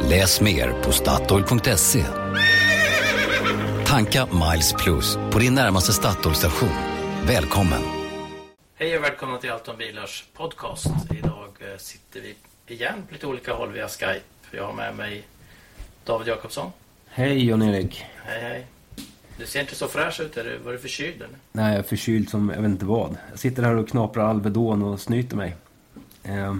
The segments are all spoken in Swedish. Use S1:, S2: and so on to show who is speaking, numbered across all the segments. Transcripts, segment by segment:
S1: Läs mer på Statoil.se. Tanka Miles Plus på din närmaste Statoil-station. Välkommen!
S2: Hej och välkomna till Allt om bilars podcast. Idag eh, sitter vi igen på lite olika håll via Skype. Jag har med mig David Jakobsson.
S3: Hej Jan-Erik.
S2: Hej hej. Du ser inte så fräsch ut. Är du, var du förkyld eller?
S3: Nej, jag är förkyld som jag vet inte vad. Jag sitter här och knaprar Alvedon och snyter mig. Eh,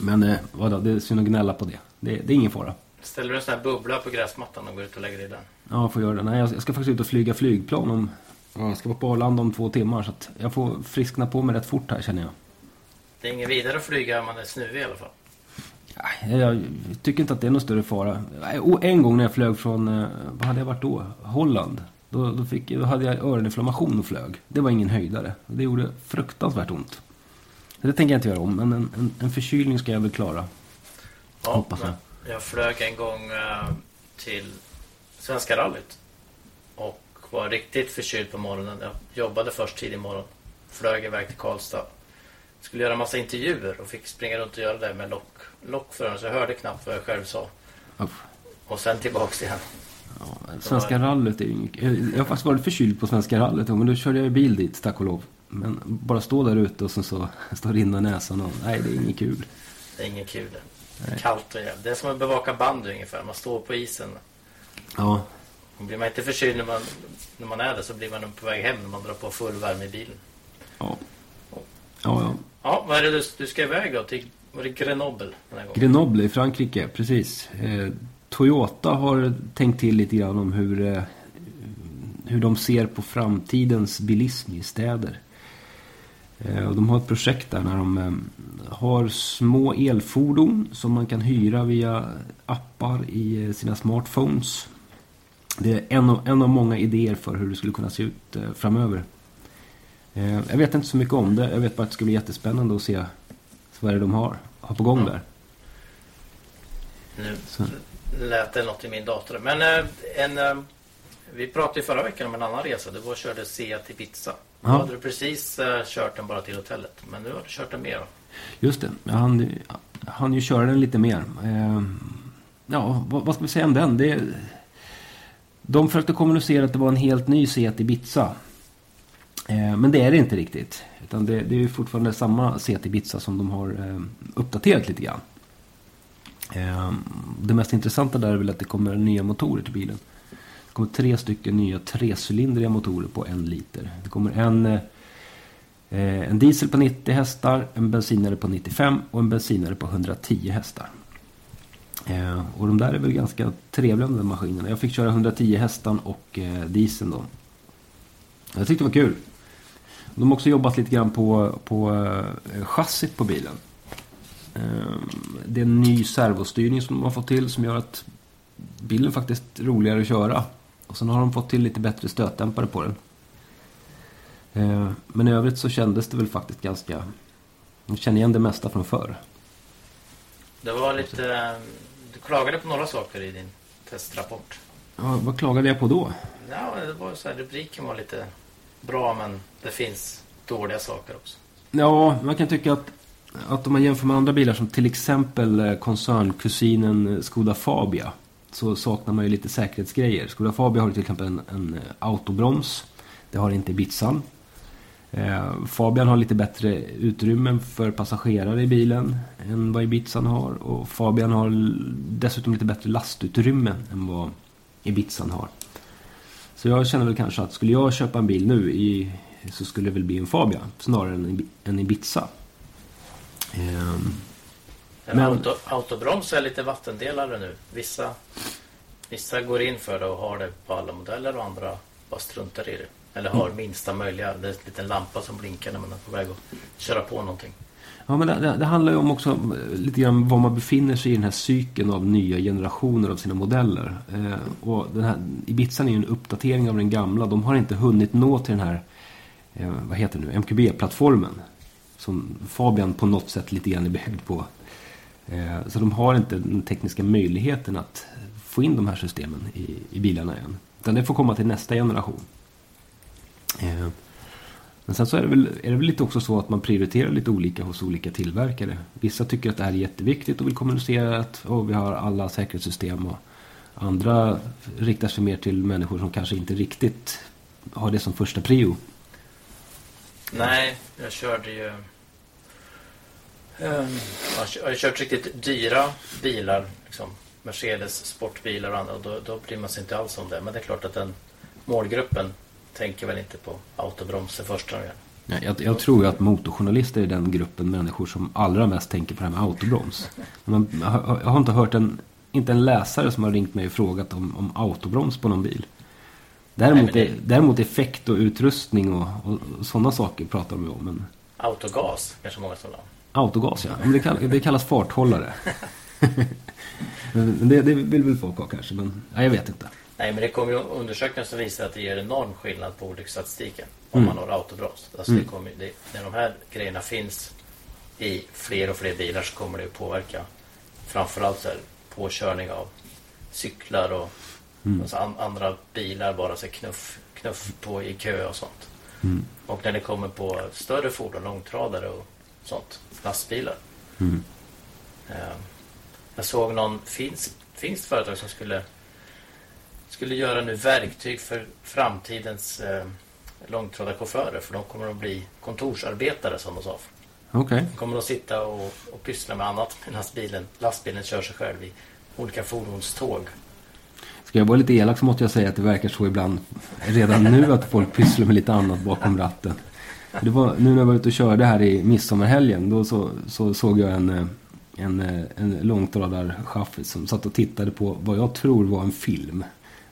S3: men eh, vadå, det är synd att gnälla på det. Det. Det är ingen fara.
S2: Ställer du en sån här bubbla på gräsmattan och går ut och lägger dig i den?
S3: Ja, jag får göra det. Nej, jag ska faktiskt ut och flyga flygplan om... Jag ska vara på Arlanda om två timmar så att jag får friskna på mig rätt fort här känner jag.
S2: Det är ingen vidare att flyga om man är snuvig i alla fall.
S3: Nej, Jag tycker inte att det är någon större fara. Och En gång när jag flög från, eh, vad hade jag varit då? Holland. Då, då, fick, då hade jag öroninflammation och flög. Det var ingen höjdare. Det gjorde fruktansvärt ont. Det tänker jag inte göra om, men en, en, en förkylning ska jag väl klara.
S2: Ja,
S3: Hoppas jag.
S2: Jag flög en gång eh, till Svenska rallyt. Och var riktigt förkyld på morgonen. Jag jobbade först tidig morgon. Flög iväg till Karlstad. Skulle göra massa intervjuer och fick springa runt och göra det med lock, lock för öronen. Så jag hörde knappt vad jag själv sa.
S3: Uff.
S2: Och sen tillbaks igen.
S3: Ja, Svenska rallyt är ju inget... Jag har faktiskt varit förkyld på Svenska rallyt, men då körde jag bil dit, tack och lov. Men bara stå där ute och sen så står det rinna i näsan och... Nej, det är inget kul.
S2: Det är ingen kul Kallt och jävligt. Det är som att bevaka bandy ungefär. Man står på isen.
S3: Ja,
S2: blir man inte förkyld när man, när man är där så blir man nog på väg hem när man drar på full värme i bilen.
S3: ja. Ja, ja.
S2: Ja, vad är det du, du ska iväg då? Till, var det Grenoble den här gången?
S3: Grenoble i Frankrike, precis. Eh, Toyota har tänkt till lite grann om hur, eh, hur de ser på framtidens bilism i städer. Eh, och de har ett projekt där när de eh, har små elfordon som man kan hyra via appar i eh, sina smartphones. Det är en av, en av många idéer för hur det skulle kunna se ut eh, framöver. Jag vet inte så mycket om det. Jag vet bara att det ska bli jättespännande att se vad är det de har, har på gång där.
S2: Nu
S3: Så.
S2: lät det något i min dator. Men en, eh, vi pratade ju förra veckan om en annan resa. Du var och körde Seat till Pizza. Då
S3: Ja.
S2: hade du precis eh, kört den bara till hotellet. Men nu har du kört den mer då.
S3: Just det, jag hann, hann ju köra den lite mer. Eh, ja, vad, vad ska vi säga om den? Det, de försökte kommunicera att det var en helt ny Seat Ibiza. Eh, men det är det inte riktigt. Utan det, det är fortfarande samma Seat Ibiza som de har eh, uppdaterat lite grann. Eh, det mest intressanta där är väl att det kommer nya motorer till bilen. Det kommer tre stycken nya trecylindriga motorer på en liter. Det kommer en eh, En diesel på 90 hästar, en bensinare på 95 och en bensinare på 110 hästar. Eh, Och de där är väl ganska trevliga de där maskinerna. Jag fick köra 110 hästan och eh, dieseln då. Jag tyckte det var kul. De har också jobbat lite grann på, på eh, chassit på bilen. Eh, Det är en ny servostyrning som de har fått till som gör att bilen faktiskt är roligare att köra. Och sen har de fått till lite bättre stötdämpare på den. Eh, Men i övrigt så kändes det väl faktiskt ganska... Jag känner igen det mesta från förr.
S2: Det var lite... eh, Du klagade på några saker i din testrapport.
S3: Ja, vad klagade jag på då?
S2: Ja, det var så här, rubriken var lite bra men det finns dåliga saker också.
S3: Ja, man kan tycka att, att om man jämför med andra bilar som till exempel eh, koncernkusinen Skoda Fabia så saknar man ju lite säkerhetsgrejer. Skoda Fabia har till exempel en, en eh, autobroms. Det har inte Bitsan. Eh, Fabian har lite bättre utrymmen för passagerare i bilen än vad Ibizan har. Och Fabian har dessutom lite bättre lastutrymme än vad Ibizan har. Så jag känner väl kanske att skulle jag köpa en bil nu i, så skulle det väl bli en Fabia snarare än en, Ibiza. Eh,
S2: men, auto, autobroms är lite vattendelare nu. Vissa, vissa går in för det och har det på alla modeller och andra bara struntar i det. Eller har minsta möjliga. Det är en liten lampa som blinkar när man är på väg att köra på någonting.
S3: Ja, men det, det, det handlar ju om också eh, lite grann var man befinner sig i den här cykeln av nya generationer av sina modeller. Eh, och den här, Ibizan är ju en uppdatering av den gamla. De har inte hunnit nå till den här, eh, vad heter det nu, MQB-plattformen. Som Fabian på något sätt lite grann är byggd på. Eh, så de har inte den tekniska möjligheten att få in de här systemen i, i bilarna än. Utan det får komma till nästa generation. Eh, men sen så är det, väl, är det väl lite också så att man prioriterar lite olika hos olika tillverkare. Vissa tycker att det här är jätteviktigt och vill kommunicera att oh, vi har alla säkerhetssystem. Och andra riktar sig mer till människor som kanske inte riktigt har det som första prio.
S2: Nej, jag körde ju... Um, jag har kört riktigt dyra bilar. Liksom Mercedes sportbilar och andra. Och då, då bryr man sig inte alls om det. Men det är klart att den målgruppen tänker väl inte på autobroms i första gången.
S3: Jag, jag, tror ju att motorjournalister är den gruppen människor som allra mest tänker på det här med autobroms. Man, jag har inte hört en, inte en läsare som har ringt mig och frågat om, om autobroms på någon bil. Däremot, Nej, det... däremot effekt och utrustning och, och, och sådana saker pratar de ju om. Men...
S2: Autogas kanske många som
S3: Autogas ja, men det, kallas, det kallas farthållare. det, det vill väl folk ha kanske, men ja, jag vet inte.
S2: Nej, men det kommer ju undersökningar som visar att det ger enorm skillnad på olycksstatistiken om mm. man har autobroms. Alltså mm. det kommer, det, när de här grejerna finns i fler och fler bilar så kommer det att påverka framförallt så här, påkörning av cyklar och mm. alltså an, andra bilar bara så knuff, knuff på i kö och sånt. Mm. Och när det kommer på större fordon, långtradare och sånt, lastbilar. Mm. Uh, jag såg någon finsk, finskt företag som skulle skulle göra nu verktyg för framtidens eh, långtradarchaufförer. För de kommer att bli kontorsarbetare som de sa.
S3: Okay.
S2: De kommer att sitta och, och pyssla med annat medan bilen, lastbilen kör sig själv i olika fordonståg.
S3: Ska jag vara lite elak så måste jag säga att det verkar så ibland redan nu att folk pysslar med lite annat bakom ratten. Det var, nu när jag var ute och körde här i midsommarhelgen då så, så såg jag en, eh, en, eh, en långtradarchaufför som satt och tittade på vad jag tror var en film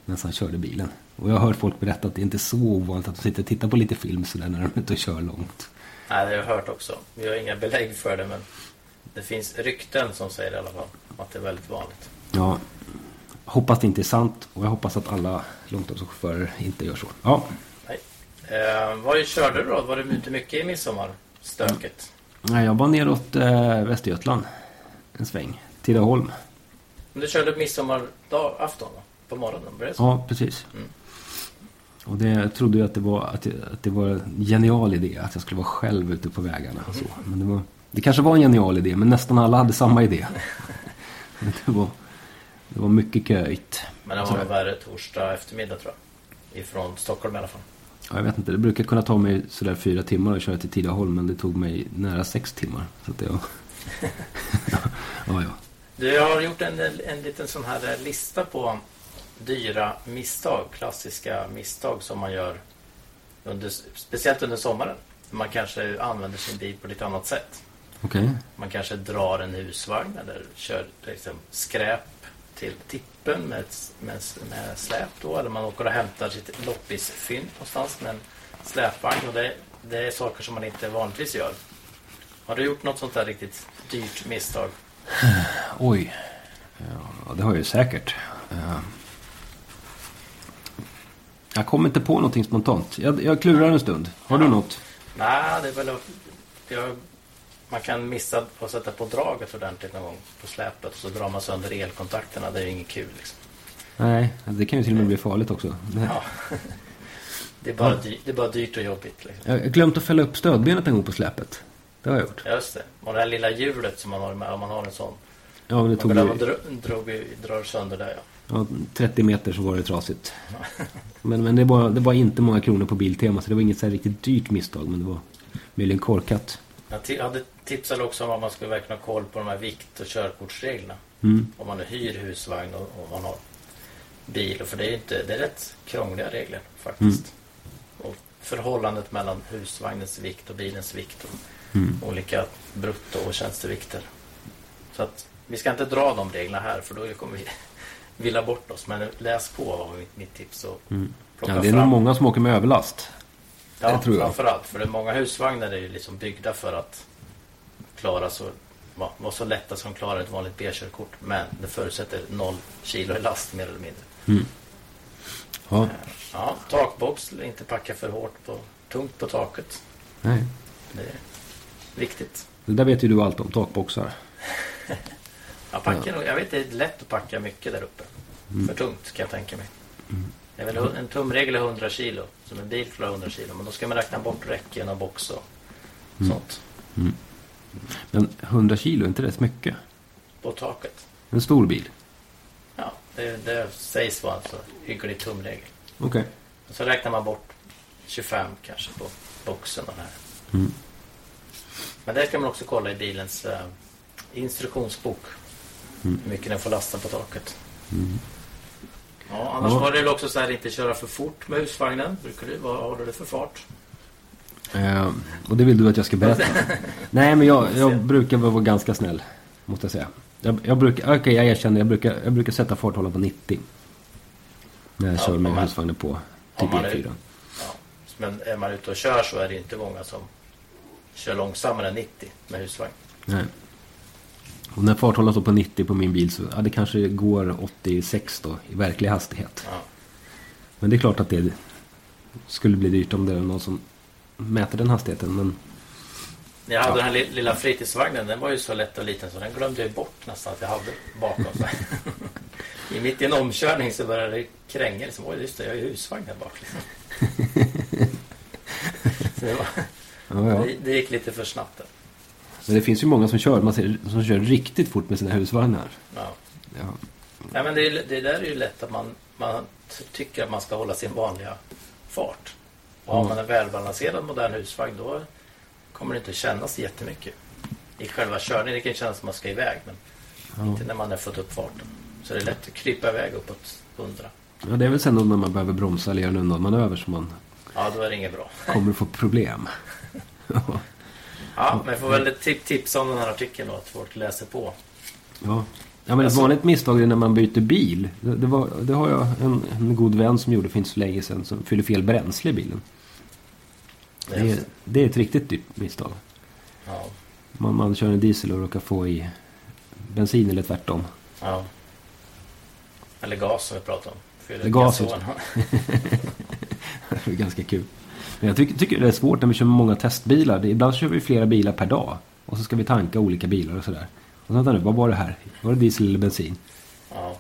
S3: medan han körde bilen. Och jag har hört folk berätta att det inte är så ovanligt att de sitter och tittar på lite film sådär när de är ute och kör långt.
S2: Nej, det har jag hört också. Vi har inga belägg för det men det finns rykten som säger i alla fall att det är väldigt vanligt.
S3: Ja, hoppas det inte är sant och jag hoppas att alla långtradschaufförer inte gör så. Ja.
S2: Eh, vad körde du då? Var det inte mycket i midsommarstöket?
S3: Nej, jag var neråt eh, Västergötland en sväng. Tidaholm.
S2: Men du körde midsommarafton va? på morgonen? Var det så?
S3: Ja, precis. Mm. Och det, jag trodde ju att det, var, att, att det var en genial idé att jag skulle vara själv ute på vägarna. Och så. Mm. Men det, var, det kanske var en genial idé, men nästan alla hade samma idé. det, var, det var mycket köigt.
S2: Men det var nog värre torsdag eftermiddag tror jag. Ifrån Stockholm i alla fall.
S3: Ja, jag vet inte. Det brukar kunna ta mig sådär fyra timmar att köra till Tidaholm. Men det tog mig nära sex timmar. Så att det var... ja, ja.
S2: Du har gjort en, en liten sån här lista på dyra misstag, klassiska misstag som man gör under, speciellt under sommaren. Man kanske använder sin bil på lite annat sätt.
S3: Okay.
S2: Man kanske drar en husvagn eller kör liksom skräp till tippen med, med, med släp då. Eller man åker och hämtar sitt loppisfynd någonstans med en släpvagn. Och det, det är saker som man inte vanligtvis gör. Har du gjort något sånt där riktigt dyrt misstag?
S3: Oj. Ja, det har jag ju säkert. Jag kommer inte på någonting spontant. Jag, jag klurar en stund. Har du något?
S2: Nej, det är väl jag, man kan missa att sätta på draget ordentligt någon gång på släpet och så drar man sönder elkontakterna. Det är ju inget kul liksom.
S3: Nej, det kan ju till och med bli farligt också.
S2: Ja. Det är bara, ja. dyrt, det är bara dyrt och jobbigt. Liksom.
S3: Jag har glömt att fälla upp stödbenet en gång på släpet. Det har jag gjort.
S2: Just det. Och det här lilla hjulet som man har med, om man har en sån.
S3: Ja, men det tog
S2: man, ju... drog, drar sönder det, ja.
S3: Ja, 30 meter så var det trasigt. Men, men det, var, det var inte många kronor på Biltema så det var inget så riktigt dyrt misstag. Men det var möjligen korkat.
S2: Jag hade tipsat också om att man skulle verkligen ha koll på de här vikt och körkortsreglerna.
S3: Mm.
S2: Om man hyr husvagn och om man har bil. För det är, inte, det är rätt krångliga regler faktiskt. Mm. Och förhållandet mellan husvagnens vikt och bilens vikt. Och mm. Olika brutto och tjänstevikter. Så att vi ska inte dra de reglerna här för då kommer vi villa bort oss. Men läs på var mitt, mitt tips. Och
S3: mm. ja, det är fram. nog många som åker med överlast.
S2: Ja, det tror jag. framförallt. För det är många husvagnar är ju liksom byggda för att klara så, va, vara så lätta som klarar ett vanligt B-körkort. Men det förutsätter noll kilo i last mer eller mindre.
S3: Mm. Ja,
S2: Ja, takbox, inte packa för hårt på, tungt på taket.
S3: nej.
S2: Det är viktigt.
S3: Det där vet ju du allt om, takboxar.
S2: Jag, packar nog, jag vet det är lätt att packa mycket där uppe. För tungt kan jag tänka mig. Det är väl en tumregel är 100 kilo. Som en bil klarar 100 kilo. Men då ska man räkna bort räcken och box och sånt.
S3: Men 100 kilo, är inte det mycket?
S2: På taket.
S3: En stor bil.
S2: Ja, det, det sägs vara en så hygglig tumregel.
S3: Okej.
S2: Och så räknar man bort 25 kanske på boxen och här.
S3: Mm.
S2: Men det kan man också kolla i bilens eh, instruktionsbok.
S3: Mm.
S2: Hur mycket den får lasta på taket. Ja, annars
S3: Ja.
S2: var det väl också så här inte köra för fort med husvagnen. Brukar du, vad håller du för fart?
S3: Eh, och det vill du att jag ska berätta? Nej, men jag, jag brukar vara ganska snäll. Måste jag säga. Jag, jag brukar, okej jag erkänner, jag brukar, jag brukar sätta farthållaren på 90. När jag
S2: Ja,
S3: kör med
S2: man-
S3: husvagnen på typ
S2: man är-
S3: E4.
S2: Ja. Men är man ute och kör så är det inte många som kör långsammare än 90 med husvagn.
S3: Nej. Och när farthållaren står på 90 på min bil så ja, det kanske går 86 då i verklig hastighet.
S2: Ja.
S3: Men det är klart att det skulle bli dyrt om det är någon som mäter den hastigheten. Men
S2: Jag hade
S3: Ja.
S2: den här li- lilla fritidsvagnen, den var ju så lätt och liten så den glömde jag bort nästan att jag hade bakom. I mitt i en omkörning så började det kränga. Liksom, Oj, just det, jag har ju husvagn här bak. Liksom. det, var,
S3: ja, ja.
S2: det, det gick lite för snabbt där.
S3: Men det finns ju många som kör, man ser, som kör riktigt fort med sina husvagnar.
S2: Ja.
S3: Ja.
S2: Nej, men det, det där är ju lätt att man, man tycker att man ska hålla sin vanliga fart. Och har man en välbalanserad modern husvagn då kommer det inte kännas jättemycket. I själva körningen det kan kännas som man ska iväg men
S3: Ja.
S2: inte när man har fått upp farten. Så det är lätt att krypa iväg uppåt 100.
S3: ja, det är väl sen då när man behöver bromsa eller göra en undanmanöver som man
S2: Ja, då är det inget bra.
S3: kommer att få problem.
S2: Ja, men jag får väl tip tipsa om den här artikeln då, att folk läser på.
S3: Ja. Ja, men ett
S2: Alltså-
S3: vanligt misstag är när man byter bil. Det, det, var, det har jag en, en god vän som gjorde för inte så länge sedan. Som fyllde fel bränsle i bilen.
S2: Det är,
S3: det är ett riktigt dyrt misstag.
S2: ja,
S3: Man, man kör en diesel och råkar få i bensin eller tvärtom.
S2: ja. Eller gas som vi pratade om.
S3: Eller gas, det är ganska kul. Men jag tycker, tycker det är svårt när vi kör många testbilar. Det, ibland kör vi flera bilar per dag. Och så ska vi tanka olika bilar och sådär. Och så vänta nu, vad var det här? Var det diesel eller bensin?
S2: Ja.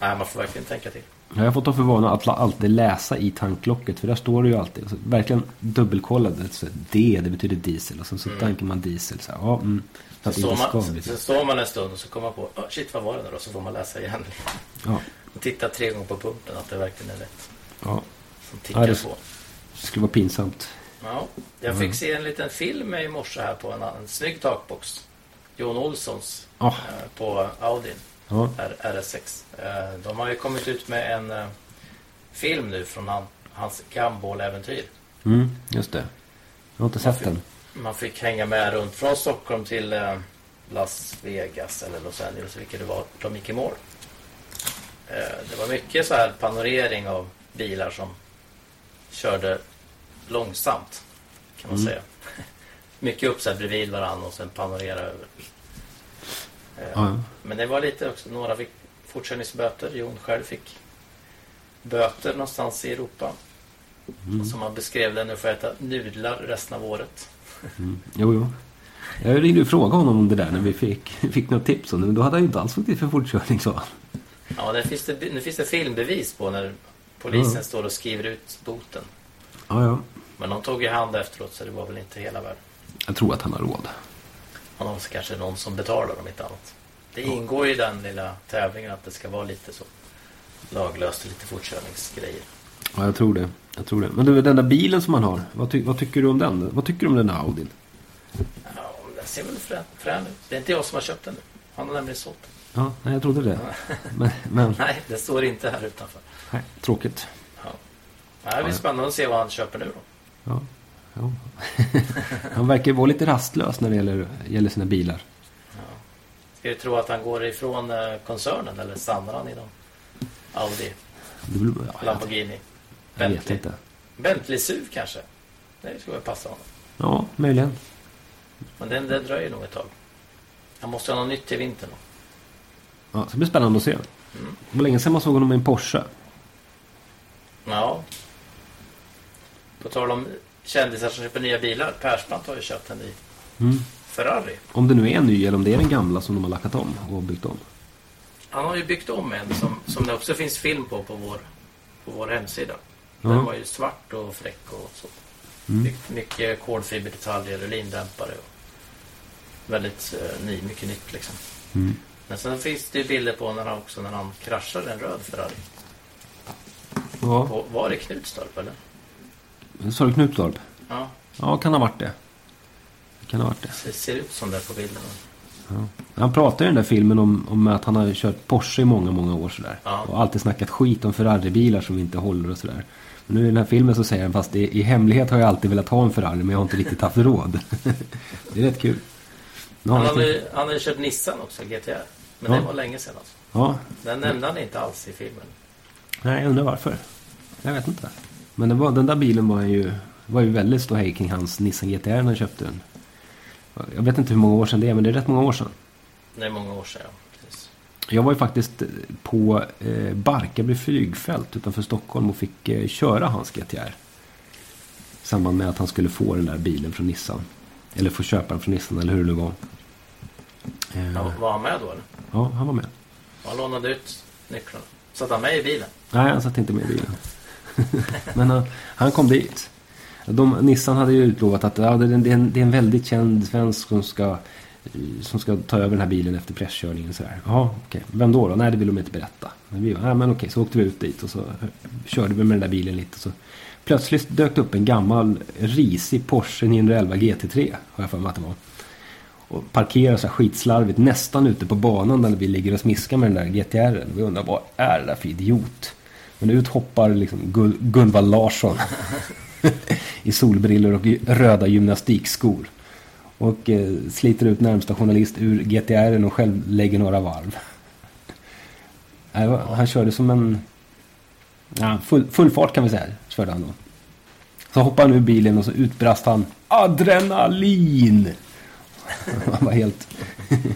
S2: Nej, man får verkligen tänka till.
S3: Jag har fått ta för vana att alltid läsa i tanklocket. För där står det ju alltid. Så verkligen dubbelkolla. det. Så D, det betyder diesel. Och sen så
S2: Mm.
S3: tankar man diesel. Så här, ja, mm, så
S2: man,
S3: bli
S2: så,
S3: så.
S2: så står man en stund och så kommer man på oh, shit vad var det nu då? Så får man läsa igen.
S3: Ja,
S2: Och titta tre gånger på pumpen att det verkligen är rätt.
S3: ja,
S2: Som tickar
S3: Ja, det-
S2: på.
S3: det skulle vara pinsamt.
S2: Ja, jag fick se en liten film i morse här på en, en snygg takbox. Jon Olssons
S3: Ja,
S2: eh, på Audin
S3: ja,
S2: R- RS6. Eh, de har ju kommit ut med en eh, film nu från han, hans Gumball-äventyr.
S3: mm, just det. Jag har inte sett den.
S2: Man fick hänga med runt från Stockholm till eh, Las Vegas eller Los Angeles, vilket det var. De gick i mål. Det var mycket så här panorering av bilar som körde långsamt, kan man
S3: Mm.
S2: säga. Mycket upp så här bredvid varandra och sen panorera över. Eh,
S3: Ja, ja.
S2: Men det var lite också, några fick fortkörningsböter. Jon själv fick böter någonstans i Europa.
S3: Mm.
S2: Som han beskrev det, nu får jag äta nudlar resten av året.
S3: Mm. Jo, jo. Jag ringde och frågade honom om det där när vi fick, fick något tips om det. Men då hade han ju inte alls fått det för fortkörning, sa han.
S2: Ja, nu finns det, nu finns det filmbevis på när polisen
S3: Mm.
S2: står och skriver ut boten.
S3: Ja, ja.
S2: Men de tog i hand efteråt så det var väl inte hela världen.
S3: Jag tror att han har råd.
S2: Han har kanske någon som betalar om inte annat. Det ingår i den lilla tävlingen att det ska vara lite så laglöst och lite fortkörningsgrejer.
S3: Ja, jag tror det. Jag tror det. Men du, den där bilen som han har. Vad, ty vad tycker du om den? Vad tycker du om den där Audin?
S2: Ja, den ser väl frän, frän ut. Det är inte jag som har köpt den. Han har nämligen sålt den.
S3: Ja, nej, jag trodde det. Men, men
S2: Nej, det står inte här utanför.
S3: nej, tråkigt.
S2: Ja. Nej, det blir spännande att se vad han köper nu då.
S3: Ja, ja. Han verkar vara lite rastlös när det gäller, gäller sina bilar.
S2: Ska vi tro att han går ifrån eh, koncernen eller stannar han inom Audi,
S3: Det blir, ja,
S2: Lamborghini,
S3: jag vet
S2: Bentley?
S3: inte.
S2: Bentley SUV kanske? Det skulle passa honom.
S3: Ja, möjligen.
S2: Men det, det dröjer nog ett tag. Jag måste ha något nytt till vintern.
S3: Ja, så det blir spännande att se. Det var länge sedan man såg honom i en Porsche.
S2: Ja. På tal om kändisar som köper nya bilar. Persbrandt har ju köpt en ny
S3: Mm.
S2: Ferrari.
S3: Om det nu är en ny eller om det är den gamla som de har lackat om och byggt om.
S2: Han har ju byggt om en som, som det också finns film på på vår, på vår hemsida.
S3: Ja.
S2: Den var ju svart och fräck och så.
S3: Mm.
S2: Mycket, kolfiberdetaljer och lindämpare. Och väldigt eh, ny, mycket nytt liksom.
S3: Mm.
S2: Men sen finns det ju bilder på när han också när han kraschade en röd Ferrari.
S3: Ja,
S2: På, var det Knutstorp eller?
S3: Sa du Knutstorp?
S2: Ja,
S3: Ja, kan ha varit det. Det kan ha varit det.
S2: det ser ut som det på bilden.
S3: Han pratar i den där filmen om, om att han har kört Porsche i många, många år sådär.
S2: Ja.
S3: Och alltid snackat skit om Ferrari-bilar som inte håller och sådär. Men nu i den här filmen så säger han fast i, i hemlighet har jag alltid velat ha en Ferrari men jag har inte riktigt haft råd. det är rätt kul. Har
S2: Han hade, han hade ju kört Nissan också, GTR. Men
S3: Ja.
S2: det var länge sedan alltså.
S3: Ja,
S2: Den nämnde han inte alls i filmen.
S3: nej jag undrar varför. Jag vet inte. Men det var, den där bilen var ju, var ju väldigt ståhej kring hans Nissan GTR när han köpte den. Jag vet inte hur många år sedan det är men det är rätt många år sedan.
S2: Det är många år sedan, ja. Precis.
S3: Jag var ju faktiskt eh, på eh, Barkarby flygfält utanför Stockholm och fick eh, köra hans GTR. I samband med att han skulle få den där bilen från Nissan. Eller få köpa den från Nissan eller hur det nu var. Eh,
S2: Ja, var han med då eller?
S3: ja, han var med.
S2: Han lånade ut nycklarna. Satt han med i bilen?
S3: Nej, han satt inte med i bilen. Men han, han kom dit. De, Nissan hade ju utlovat att ja, det, är en, det, är en, det är en väldigt känd svensk som ska, eh, som ska ta över den här bilen efter presskörningen. och Sådär. Jaha, okej. Vem då, då? Nej, det vill de inte berätta. Men vi, ja, men okej, så åkte vi ut dit och så eh, körde vi med den där bilen lite. Och så plötsligt dök det upp en gammal risig Porsche 911 GT3. Har jag för mig att det var. Och parkerar så här skitslarvigt nästan ute på banan där vi ligger och smiskar med den där GTR. Vi undrar vad är det där för idiot? Men ut hoppar liksom Gun- Gunvald Larsson i solbrillor och röda gymnastikskor. Och eh, sliter ut närmsta journalist ur GTR och själv lägger några varv. Han körde som en... Ja, full, full fart kan vi säga, körde han då. Så hoppade han ur bilen och så utbrast han adrenalin. Han var helt...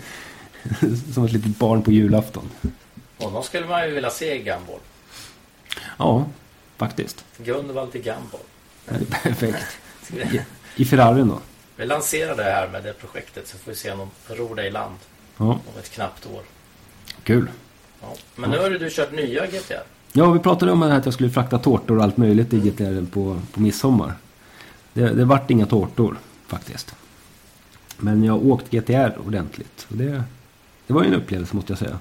S3: som ett litet barn på julafton.
S2: Honom skulle man ju vilja se i Gumball.
S3: Ja, faktiskt.
S2: Gunvald i.
S3: Det är perfekt.
S2: Vi-
S3: I Ferrarin då.
S2: Vi lanserar det här med det projektet så får vi se om de ror det i land
S3: Ja,
S2: om ett knappt år.
S3: kul.
S2: Ja. Men nu har du kört nya GTR.
S3: Ja, vi pratade om det här att jag skulle frakta tårtor och allt möjligt i GTR på, på midsommar. Det, det vart inga tårtor faktiskt. Men jag har åkt GTR ordentligt. Och det, det var ju en upplevelse måste jag säga.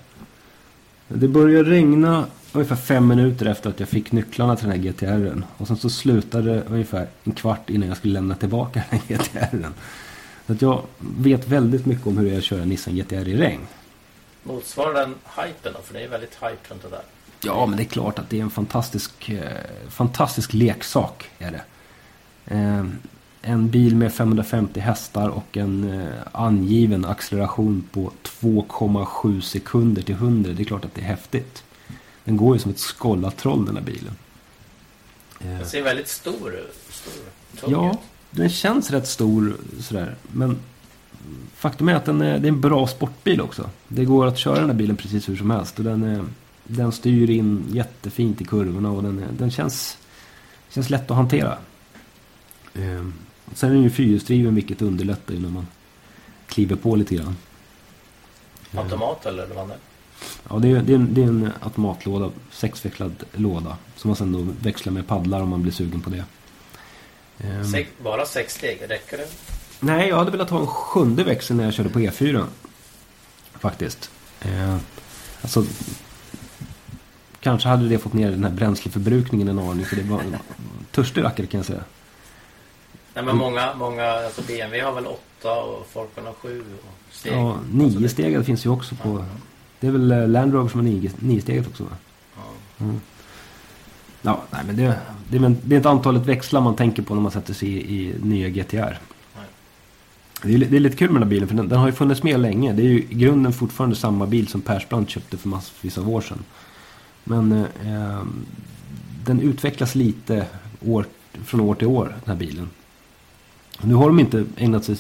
S3: Det började regna ungefär fem minuter efter att jag fick nycklarna till den här GTR'n. Och sen så slutade det ungefär en kvart innan jag skulle lämna tillbaka den här GTR'n. Så att jag vet väldigt mycket om hur det är att köra Nissan GTR i regn.
S2: Motsvarar den hypen då? För det är väldigt hype runt det där.
S3: Ja, men det är klart att det är en fantastisk, eh, fantastisk leksak. Är det. En bil med 550 hästar och en eh, angiven acceleration på 2,7 sekunder till 100. Det är klart att det är häftigt. Den går ju som ett skållat troll den här bilen. Eh,
S2: Den ser väldigt stor ut. Stor, tung
S3: ja,
S2: ut.
S3: den känns rätt stor sådär. Men faktum är att den är, det är en bra sportbil också. Det går att köra den här bilen precis hur som helst. Och den, är, den styr in jättefint i kurvorna och den, är, den känns, känns lätt att hantera. Sen är den ju fyrhjulsdriven vilket underlättar ju när man kliver på lite grann.
S2: Automat eller vad det är.
S3: Ja, det är, det, är en, det är en automatlåda, sexvecklad låda. Som man sen då växlar med paddlar om man blir sugen på det. Ehm,
S2: Sex, bara sex steg, räcker det?
S3: Nej, jag hade velat ha en sjunde växel när jag körde på E4. Faktiskt. Eh, alltså, kanske hade det fått ner den här bränsleförbrukningen en aning. För det var en törstig rackare kan jag säga.
S2: Nej men många, många, alltså BMW har väl åtta och Folkan har sju och steg.
S3: Ja,
S2: Alltså,
S3: nio
S2: det-
S3: stegad finns ju också på... Det är väl eh, Land Rover som har nio, nio steget också va?
S2: Ja.
S3: Ja, nej men det, det, men det är inte antalet växlar man tänker på när man sätter sig i, i nya GTR. Det är, det är lite kul med den här bilen för den, den har ju funnits med länge. Det är ju i grunden fortfarande samma bil som Persbrandt köpte för massvis av år sedan. Men eh, eh, den utvecklas lite år, från år till år, den här bilen. Nu har de inte ägnat sig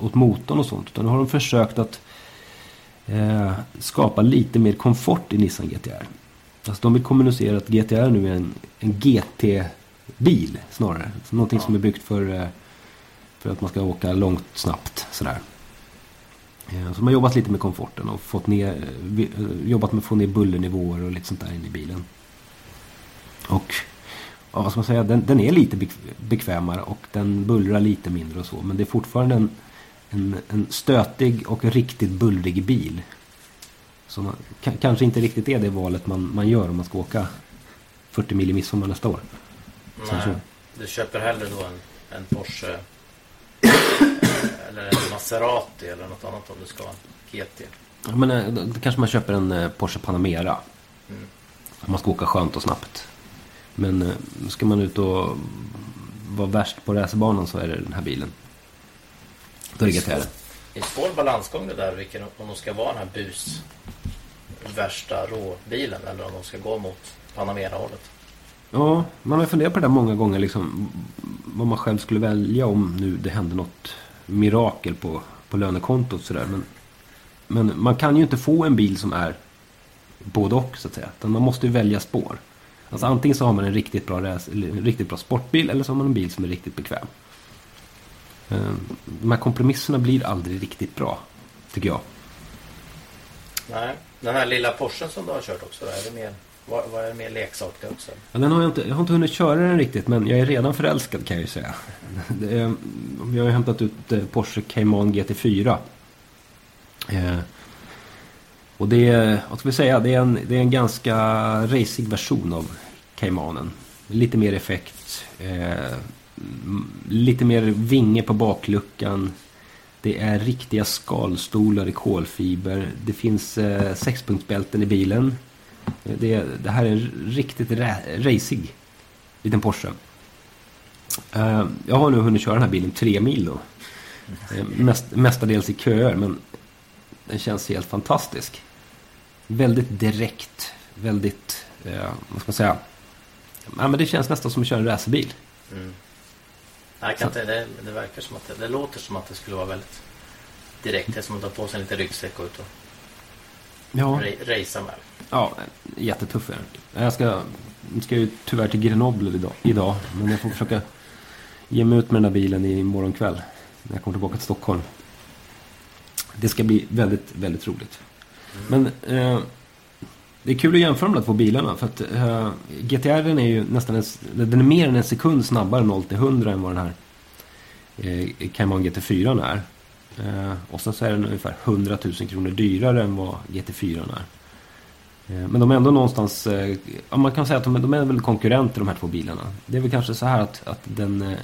S3: åt motorn och sånt. Utan nu har de försökt att eh, skapa lite mer komfort i Nissan GTR. Alltså de vill kommunicera att GTR nu är en, en GT-bil snarare. Så någonting som är byggt för, eh, för att man ska åka långt snabbt. Sådär. Eh, Så de har jobbat lite med komforten och fått ner, eh, jobbat med att få ner bullernivåer och lite sånt där in i bilen. Och ja, vad ska man säga, den, den är lite bek- bekvämare och den bullrar lite mindre och så. Men det är fortfarande en, en, en stötig och riktigt bullrig bil. Så man, ka- kanske inte riktigt är det valet man, man gör om man ska åka 40 mil i midsommar nästa år.
S2: Nej, du köper hellre då en, en Porsche eller en Maserati eller något annat om du ska ha en GT.
S3: Ja, Men eh, då då kanske man köper en eh, Porsche Panamera.
S2: Mm.
S3: Om man ska åka skönt och snabbt. Men eh, ska man ut och vara värst på racerbanan så är det den här bilen. Då är det GTR.
S2: Det är svår balansgång det där vilken, om de ska vara den här bus värsta råbilen eller om de ska gå mot Panamera-hållet.
S3: Ja, man har funderat på det där många gånger. Liksom, vad man själv skulle välja om nu det hände något mirakel på, på lönekontot. Sådär. Men, men man kan ju inte få en bil som är både och så att säga. Utan man måste ju välja spår. Alltså antingen så har man en riktigt bra, en riktigt bra sportbil eller så har man en bil som är riktigt bekväm. Eh, De här kompromisserna blir aldrig riktigt bra, tycker jag.
S2: Nej, den här lilla Porschen som du har kört också, är det mer, vad, vad är det mer leksak det också?
S3: Ja, den har jag, inte, jag har inte hunnit köra den riktigt men jag är redan förälskad kan jag ju säga. Är, vi har hämtat ut eh, Porsche Cayman GT4. Och det är, vad ska vi säga, det är en, det är en ganska racing version av Caymanen. Lite mer effekt, eh, lite mer vinge på bakluckan. Det är riktiga skalstolar i kolfiber. Det finns eh, sexpunktsbälten i bilen. Eh, det, det här är en riktigt ra- liten Porsche. Eh, jag har nu hunnit köra den här bilen tre mil då. Eh, mest, mestadels i köer men den känns helt fantastisk. Väldigt direkt. Väldigt, eh, vad ska man säga. Ja, men det känns nästan som att köra en racerbil.
S2: Mm. Jag kan inte, det, det verkar som att det, det låter som att det skulle vara väldigt direkt. Det är som att ta på sig en liten ryggsäck och ut och
S3: Ja,
S2: ra- racea med.
S3: ja jättetuff är den. Jag ska, ska ju tyvärr till Grenoble idag, idag. Men jag får försöka ge mig ut med den här bilen i morgon kväll. När jag kommer tillbaka till Stockholm. Det ska bli väldigt, väldigt roligt. Men eh, det är kul att jämföra de där två bilarna. För att eh, GTR är ju nästan en, den är mer än en sekund snabbare 0 till 100 än vad den här eh, Cayman GT4 är. Eh, och sen så är den ungefär 100 000 kronor dyrare än vad GT4 är. Eh, Men de är ändå någonstans, eh, ja, man kan säga att de, de är väl konkurrenter de här två bilarna. Det är väl kanske så här att, att den eh,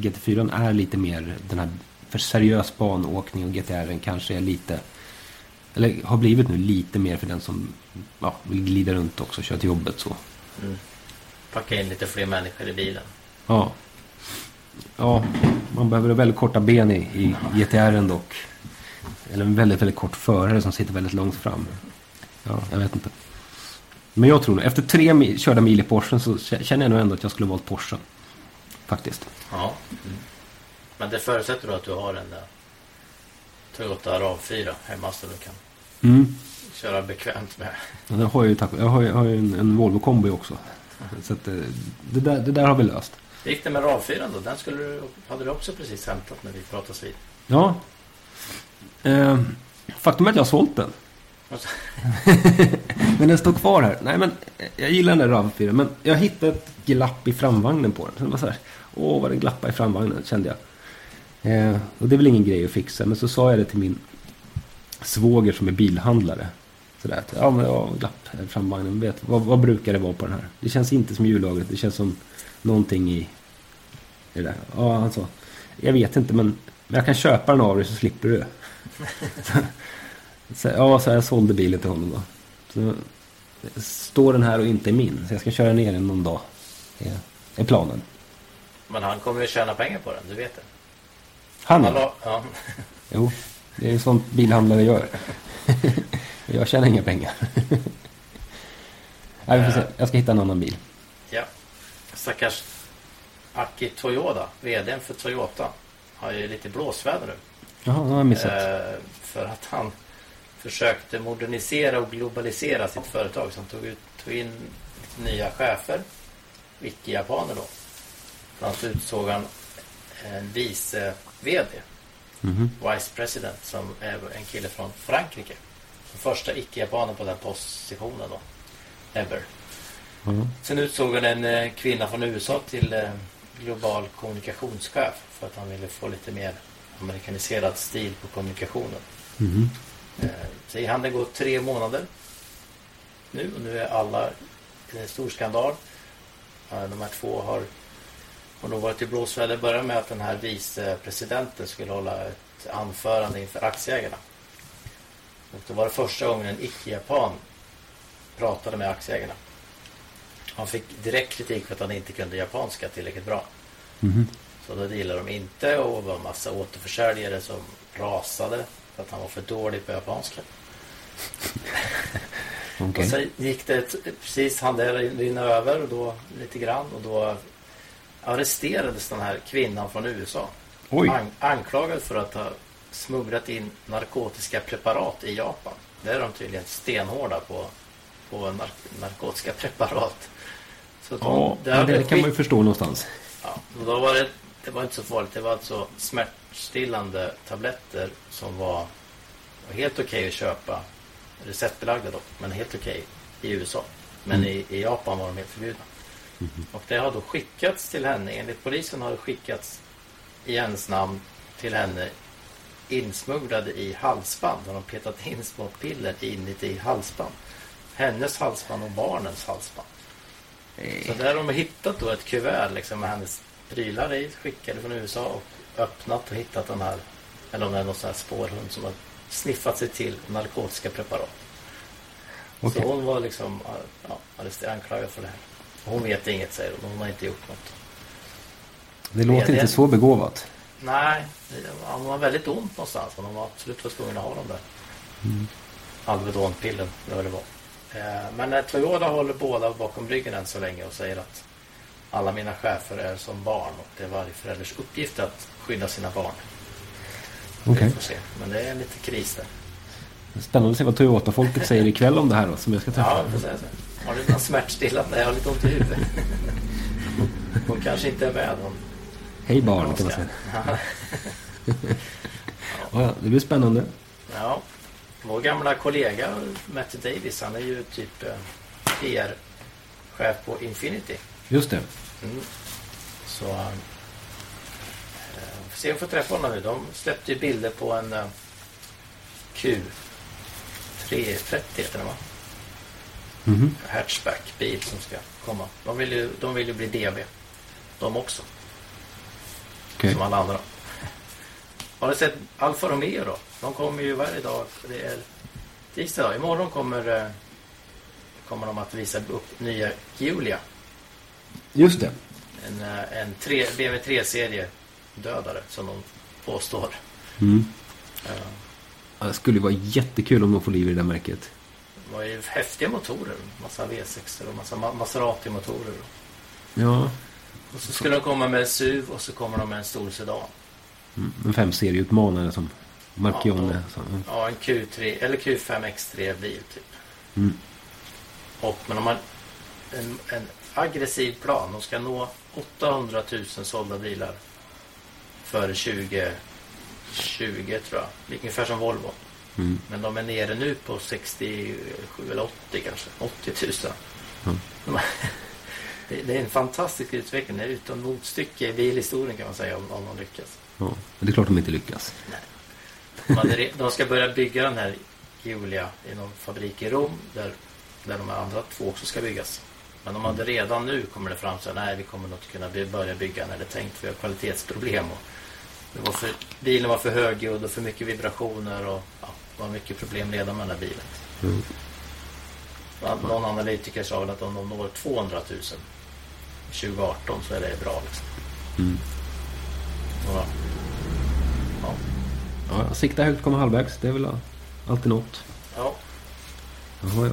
S3: GT4 är lite mer den här för seriös banåkning och GTR kanske är lite, eller har blivit nu lite mer för den som ja, vill glida runt också och köra till jobbet så.
S2: Mm. Packa in lite fler människor i bilen.
S3: Ja. Ja, man behöver väldigt korta ben i, i GTR dock. Eller en väldigt, väldigt kort förare som sitter väldigt långt fram. Ja, jag vet inte. Men jag tror nog, efter tre mil, körda mil i Porschen så känner jag nog ändå att jag skulle valt Porschen. Faktiskt.
S2: Ja. Mm. Men det förutsätter då att du har en där Toyota RAV4 hemma så du kan
S3: Mm.
S2: köra bekvämt med.
S3: Ja, det har jag, ju, jag har ju, har ju en, en Volvo kombi också. Så att, eh, det, där, det där har vi löst.
S2: Hur gick det med RAV4 då? Den skulle du, hade du också precis hämtat när vi pratades vid.
S3: Ja. Eh, faktum är att jag har sålt den. Men den står kvar här. Nej men jag gillar den där RAV4 men jag hittade ett glapp i framvagnen på den. Så det var så här, åh vad det glappade i framvagnen kände jag. Eh, och det är väl ingen grej att fixa. Men så sa jag det till min svåger som är bilhandlare. Sådär att, ja men jag har glapp eh, framvagnen. Vet, vad, vad brukar det vara på den här? Det känns inte som hjullagret. Det känns som någonting i, i det där. Ja han sa, jag vet inte men jag kan köpa den av dig så slipper du. Så, ja, så jag sålde bilen till honom då. Så står den här och inte är min. Så jag ska köra ner den någon dag. Det är planen.
S2: Men han kommer ju tjäna pengar på den, du vet det.
S3: Han
S2: Han
S3: ja. Jo, det är sånt bilhandlare gör. jag tjänar inga pengar. Nej, vi får se. Jag ska hitta en annan bil.
S2: ja. Stackars Aki Toyoda, VDn för Toyota, har ju lite blåsväder nu.
S3: Jaha, det har jag missat.
S2: Eh, för att han försökte modernisera och globalisera sitt företag. Så han tog, ut, tog in nya chefer, icke-japaner då. Bland annat utsåg han en vice VD,
S3: Mhm.
S2: Vice President, som är en kille från Frankrike. Den första icke-japanen på den positionen då. Ever.
S3: Ja.
S2: Sen utsåg han en eh, kvinna från USA till eh, global kommunikationschef för att han ville få lite mer amerikaniserad stil på kommunikationen.
S3: Mhm.
S2: Eh, Så i handeln går tre månader nu och nu är alla en stor skandal. Eh, De här två har, har nog varit i blåsväder. Det började med att den här vicepresidenten skulle hålla ett anförande inför aktieägarna. Och det var det första gången en icke-japan pratade med aktieägarna. Han fick direkt kritik för att han inte kunde japanska tillräckligt bra.
S3: Mhm.
S2: Så då gillade de inte och det var en massa återförsäljare som rasade för att han var för dålig på japanska.
S3: Okej.
S2: Och sen gick det precis, han det rinna över och då lite grann och då arresterades den här kvinnan från USA. An, anklagad för att ha smugglat in narkotiska preparat i Japan. Där är de tydligen stenhårda på, på nar- narkotiska preparat. Så de,
S3: Ja,
S2: det hade
S3: det kan man ju förstå någonstans.
S2: Ja, då var det, det var inte så farligt. Det var alltså smärtstillande tabletter som var, var helt okej att köpa. Receptbelagda dock, men helt okej i USA. Men
S3: Mm.
S2: i, i Japan var de helt förbjudna. Och det har då skickats till henne. Enligt polisen har det skickats i hennes namn till henne insmugglade i halsband. Har de petat in små piller inuti halsband. Hennes halsband och barnens halsband. Så där har de hittat då ett kuvert liksom med hennes prylar i, skickade från USA och öppnat och hittat den här, eller om det är någon sån här spårhund som har sniffat sig till narkotiska preparat.
S3: Okej.
S2: Så hon var liksom ja, anklagad för det här. Hon vet inget säger hon, hon har inte gjort något.
S3: Det låter
S2: det-
S3: inte så begåvat.
S2: Nej, hon var väldigt ont någonstans. Men hon var absolut var tvungen att ha dem där. Alvedonpillen, det var det var. Eh, Men eh, Toyota håller båda bakom ryggen än så länge och säger att alla mina chefer är som barn och det är varje förälders uppgift att skydda sina barn.
S3: Okej.
S2: Vi får se. Men det är en liten kris där.
S3: Spännande att se vad Toyota-folket säger ikväll om det här då, som jag ska träffa.
S2: Ja, så. Har du någon smärtstillande? Jag har lite ont i huvudet. Hon kanske inte är med. Hon,
S3: Hej barn, kan man säga.
S2: Ja.
S3: Det blir spännande.
S2: Ja, vår gamla kollega Matt Davis, han är ju typ eh, PR-chef på Infinity.
S3: Just det.
S2: Mm. Så eh, får se om vi får träffa honom nu. De släppte ju bilder på en eh, Q330 heter den va?
S3: Mhm.
S2: Hatchback-bil som ska komma. De vill ju, de vill ju bli DB. De också.
S3: Okej.
S2: Som alla andra. Har du sett Alfa Romeo då? De kommer ju varje dag. Det är tisdag. då. Imorgon kommer, eh, kommer de att visa upp nya Giulia.
S3: Just det.
S2: En, eh, en tre, BMW 3-serie dödare som de påstår.
S3: Mm. Ja, Det skulle vara jättekul om de får liv i det där märket.
S2: Det var ju häftiga motorer. Massa V6 och massa Ma- Maserati-motorer.
S3: Ja,
S2: Och så skulle de komma med en SUV och så kommer de med en stor sedan.
S3: mm. en femserieutmanare som Marchione.
S2: Ja,
S3: mm.
S2: Ja, en Q3 eller Q5 X3 bil typ.
S3: Mm.
S2: Och men om man en, en aggressiv plan. De ska nå 800 000 sålda bilar före 2020 tror jag. Ungefär som Volvo.
S3: Mm.
S2: Men de är nere nu på 67 eller 80 kanske. 80 000.
S3: Mm.
S2: De- Det, det är en fantastisk utveckling. Det är utan motstycke i bilhistorien kan man säga om, om de lyckas.
S3: Ja, men det är klart de inte lyckas.
S2: Re- de ska börja bygga den här Julia i någon fabrik i Rom där, där de andra två också ska byggas. Men de hade redan nu kommer det fram så här, nej vi kommer nog inte kunna börja bygga när det är tänkt för vi har kvalitetsproblem. Och det var för, bilen var för högljudd och för mycket vibrationer och ja, var mycket problem redan med den här bilen.
S3: Mm.
S2: Någon analytiker sa väl att om de når 200 000 2018 så är det bra. Liksom.
S3: Mm.
S2: Och, ja,
S3: Ja, sikta högt, komma halvvägs. Det är väl alltid något.
S2: ja,
S3: Jaha, ja.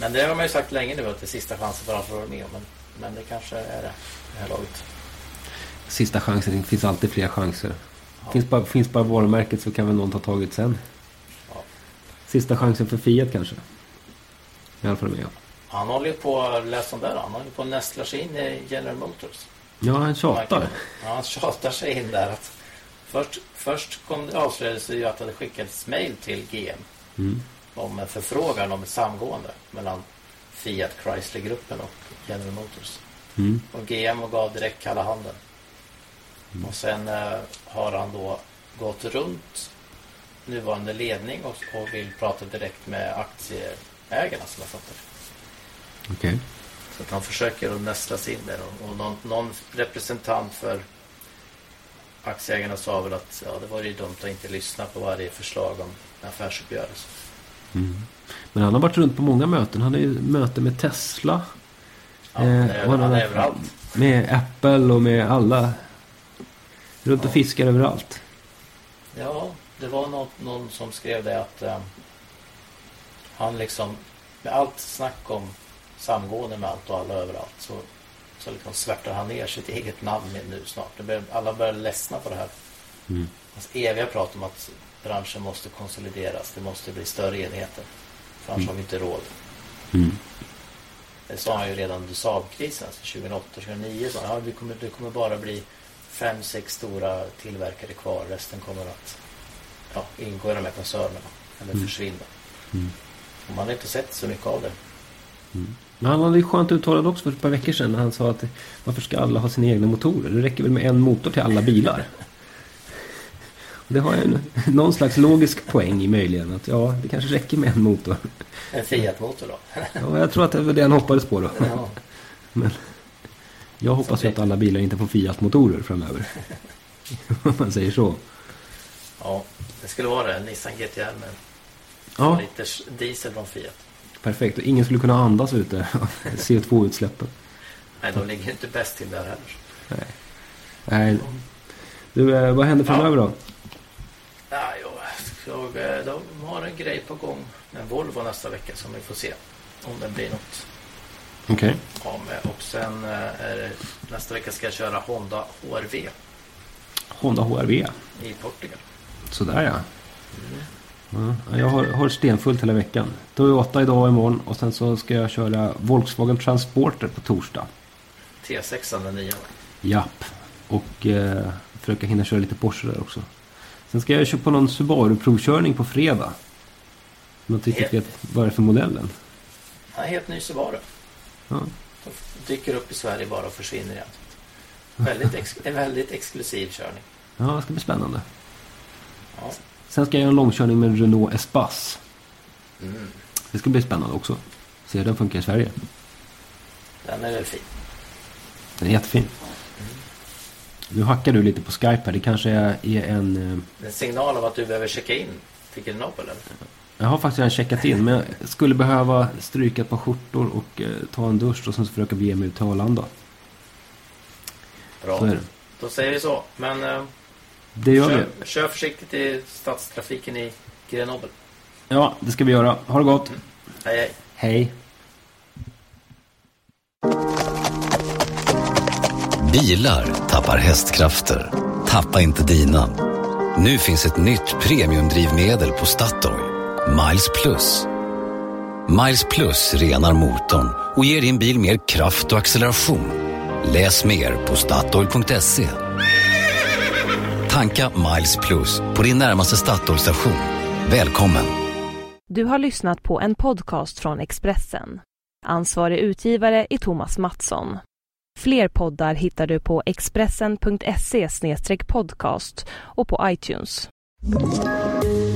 S2: Men det har man ju sagt länge nu att det är sista chansen för Alfa Romeo. Men, men det kanske är det, det här laget.
S3: Sista chansen. Det finns alltid fler chanser. Finns, bara, finns bara varumärket så kan väl någon ta tag i det sen. Sista chansen för Fiat kanske. I alla fall med.
S2: Han håller ju på, läs om där, han håller på att nästla sig in i General Motors.
S3: Ja, han tjatar.
S2: Ja, han tjatar sig in där. Att först, först kom det avslöjades ju att det hade skickats mail till GM
S3: Mm.
S2: om en förfrågan om ett samgående mellan Fiat Chrysler-gruppen och General Motors.
S3: Mm.
S2: Och GM gav direkt kalla handen. Och sen eh, har han då gått runt nuvarande ledning och, och vill prata direkt med aktieägarna som jag fattar det.
S3: Okej.
S2: Så att han försöker att nästla sig in där. Och, och någon, någon representant för aktieägarna sa väl att ja, det var ju dumt att inte lyssna på varje förslag om affärsuppgörelse.
S3: Men han har varit runt på många möten. Han har ju möte med Tesla.
S2: Ja, han är,
S3: Eh,
S2: han
S3: har
S2: är överallt.
S3: Med Apple och med alla. Runt och fiskar överallt.
S2: Ja, det var någon, någon som skrev det att eh, han liksom med allt snack om samgående med allt och alla överallt så, så liksom svärtar han ner sitt eget namn nu snart. Det börjar, alla börjar ledsna på det här.
S3: Mm.
S2: Hans eviga prat om att branschen måste konsolideras. Det måste bli större enheter. För annars har vi inte råd.
S3: Mm.
S2: Det sa han ju redan under Saab-krisen, alltså 2008-2009. sa han, Ja, vi kommer, det kommer bara bli fem, sex stora tillverkare kvar. Resten kommer att ja, ingå i de här koncernerna. Eller
S3: Mm.
S2: försvinna.
S3: Mm.
S2: Och man har inte sett så mycket av det.
S3: Men han hade ju skönt uttalad också för ett par veckor sedan. När han sa att varför ska alla ha sina egna motorer? Det räcker väl med en motor till alla bilar. Det har en, någon slags logisk poäng i möjligen. Att ja, det kanske räcker med en motor.
S2: En Fiat-motor då.
S3: Ja, jag tror att det var det han hoppades på då.
S2: ja.
S3: Jag hoppas ju att alla bilar inte får Fiat-motorer framöver. Om man säger så.
S2: Ja, det skulle vara det. Nissan GTR med
S3: Ja,
S2: liters diesel från Fiat.
S3: perfekt. Och ingen skulle kunna andas ute av CO2-utsläppen.
S2: Nej, de ligger inte bäst till där heller.
S3: Nej. Nej. Du, eh, vad händer framöver då?
S2: Ja, jo, jag, eh, de har en grej på gång med Volvo nästa vecka som vi får se om det blir något
S3: Okej.
S2: av med. Och sen eh, är det, nästa vecka ska jag köra Honda HRV
S3: Honda HRV.
S2: i Portugal.
S3: Sådär ja. ja jag har, har stenfullt hela veckan. Toyota idag och imorgon. Och sen så ska jag köra Volkswagen Transporter på torsdag.
S2: T6 den nya.
S3: Japp. Och eh, försöka hinna köra lite Porsche där också. Sen ska jag köra på någon Subaru-provkörning på fredag. Men inte riktigt vet vad det är för modellen.
S2: Han är helt ny Subaru.
S3: Ja.
S2: De dyker upp i Sverige bara och försvinner igen. Väldigt ex, en väldigt exklusiv körning.
S3: ja, det ska bli spännande.
S2: Ja.
S3: Sen ska jag göra en långkörning med Renault Espace.
S2: Mm.
S3: Det ska bli spännande också. Se hur den funkar i Sverige.
S2: Den är väl fin.
S3: Den är jättefin. Nu hackar du lite på Skype här. Det kanske är en... eh,
S2: En signal av att du behöver checka in till Grenoble?
S3: Jag har faktiskt redan checkat in. Men jag skulle behöva stryka ett par skjortor och eh, ta en dusch och sen försöka bege mig ut till Arlanda.
S2: Bra. Då säger vi så. Men eh,
S3: Det gör
S2: kör,
S3: vi.
S2: kör försiktigt i stadstrafiken i Grenoble.
S3: Ja, det ska vi göra. Ha det gott.
S2: Hej hej.
S3: Hej.
S1: Bilar tappar hästkrafter. Tappa inte dina. Nu finns ett nytt premiumdrivmedel på Statoil. Miles Plus. Miles Plus renar motorn och ger din bil mer kraft och acceleration. Läs mer på Statoil.se. Tanka Miles Plus på din närmaste Statoil-station. Välkommen!
S4: Du har lyssnat på en podcast från Expressen. Ansvarig utgivare är Thomas Mattsson. Fler poddar hittar du på expressen.se podcast och på iTunes.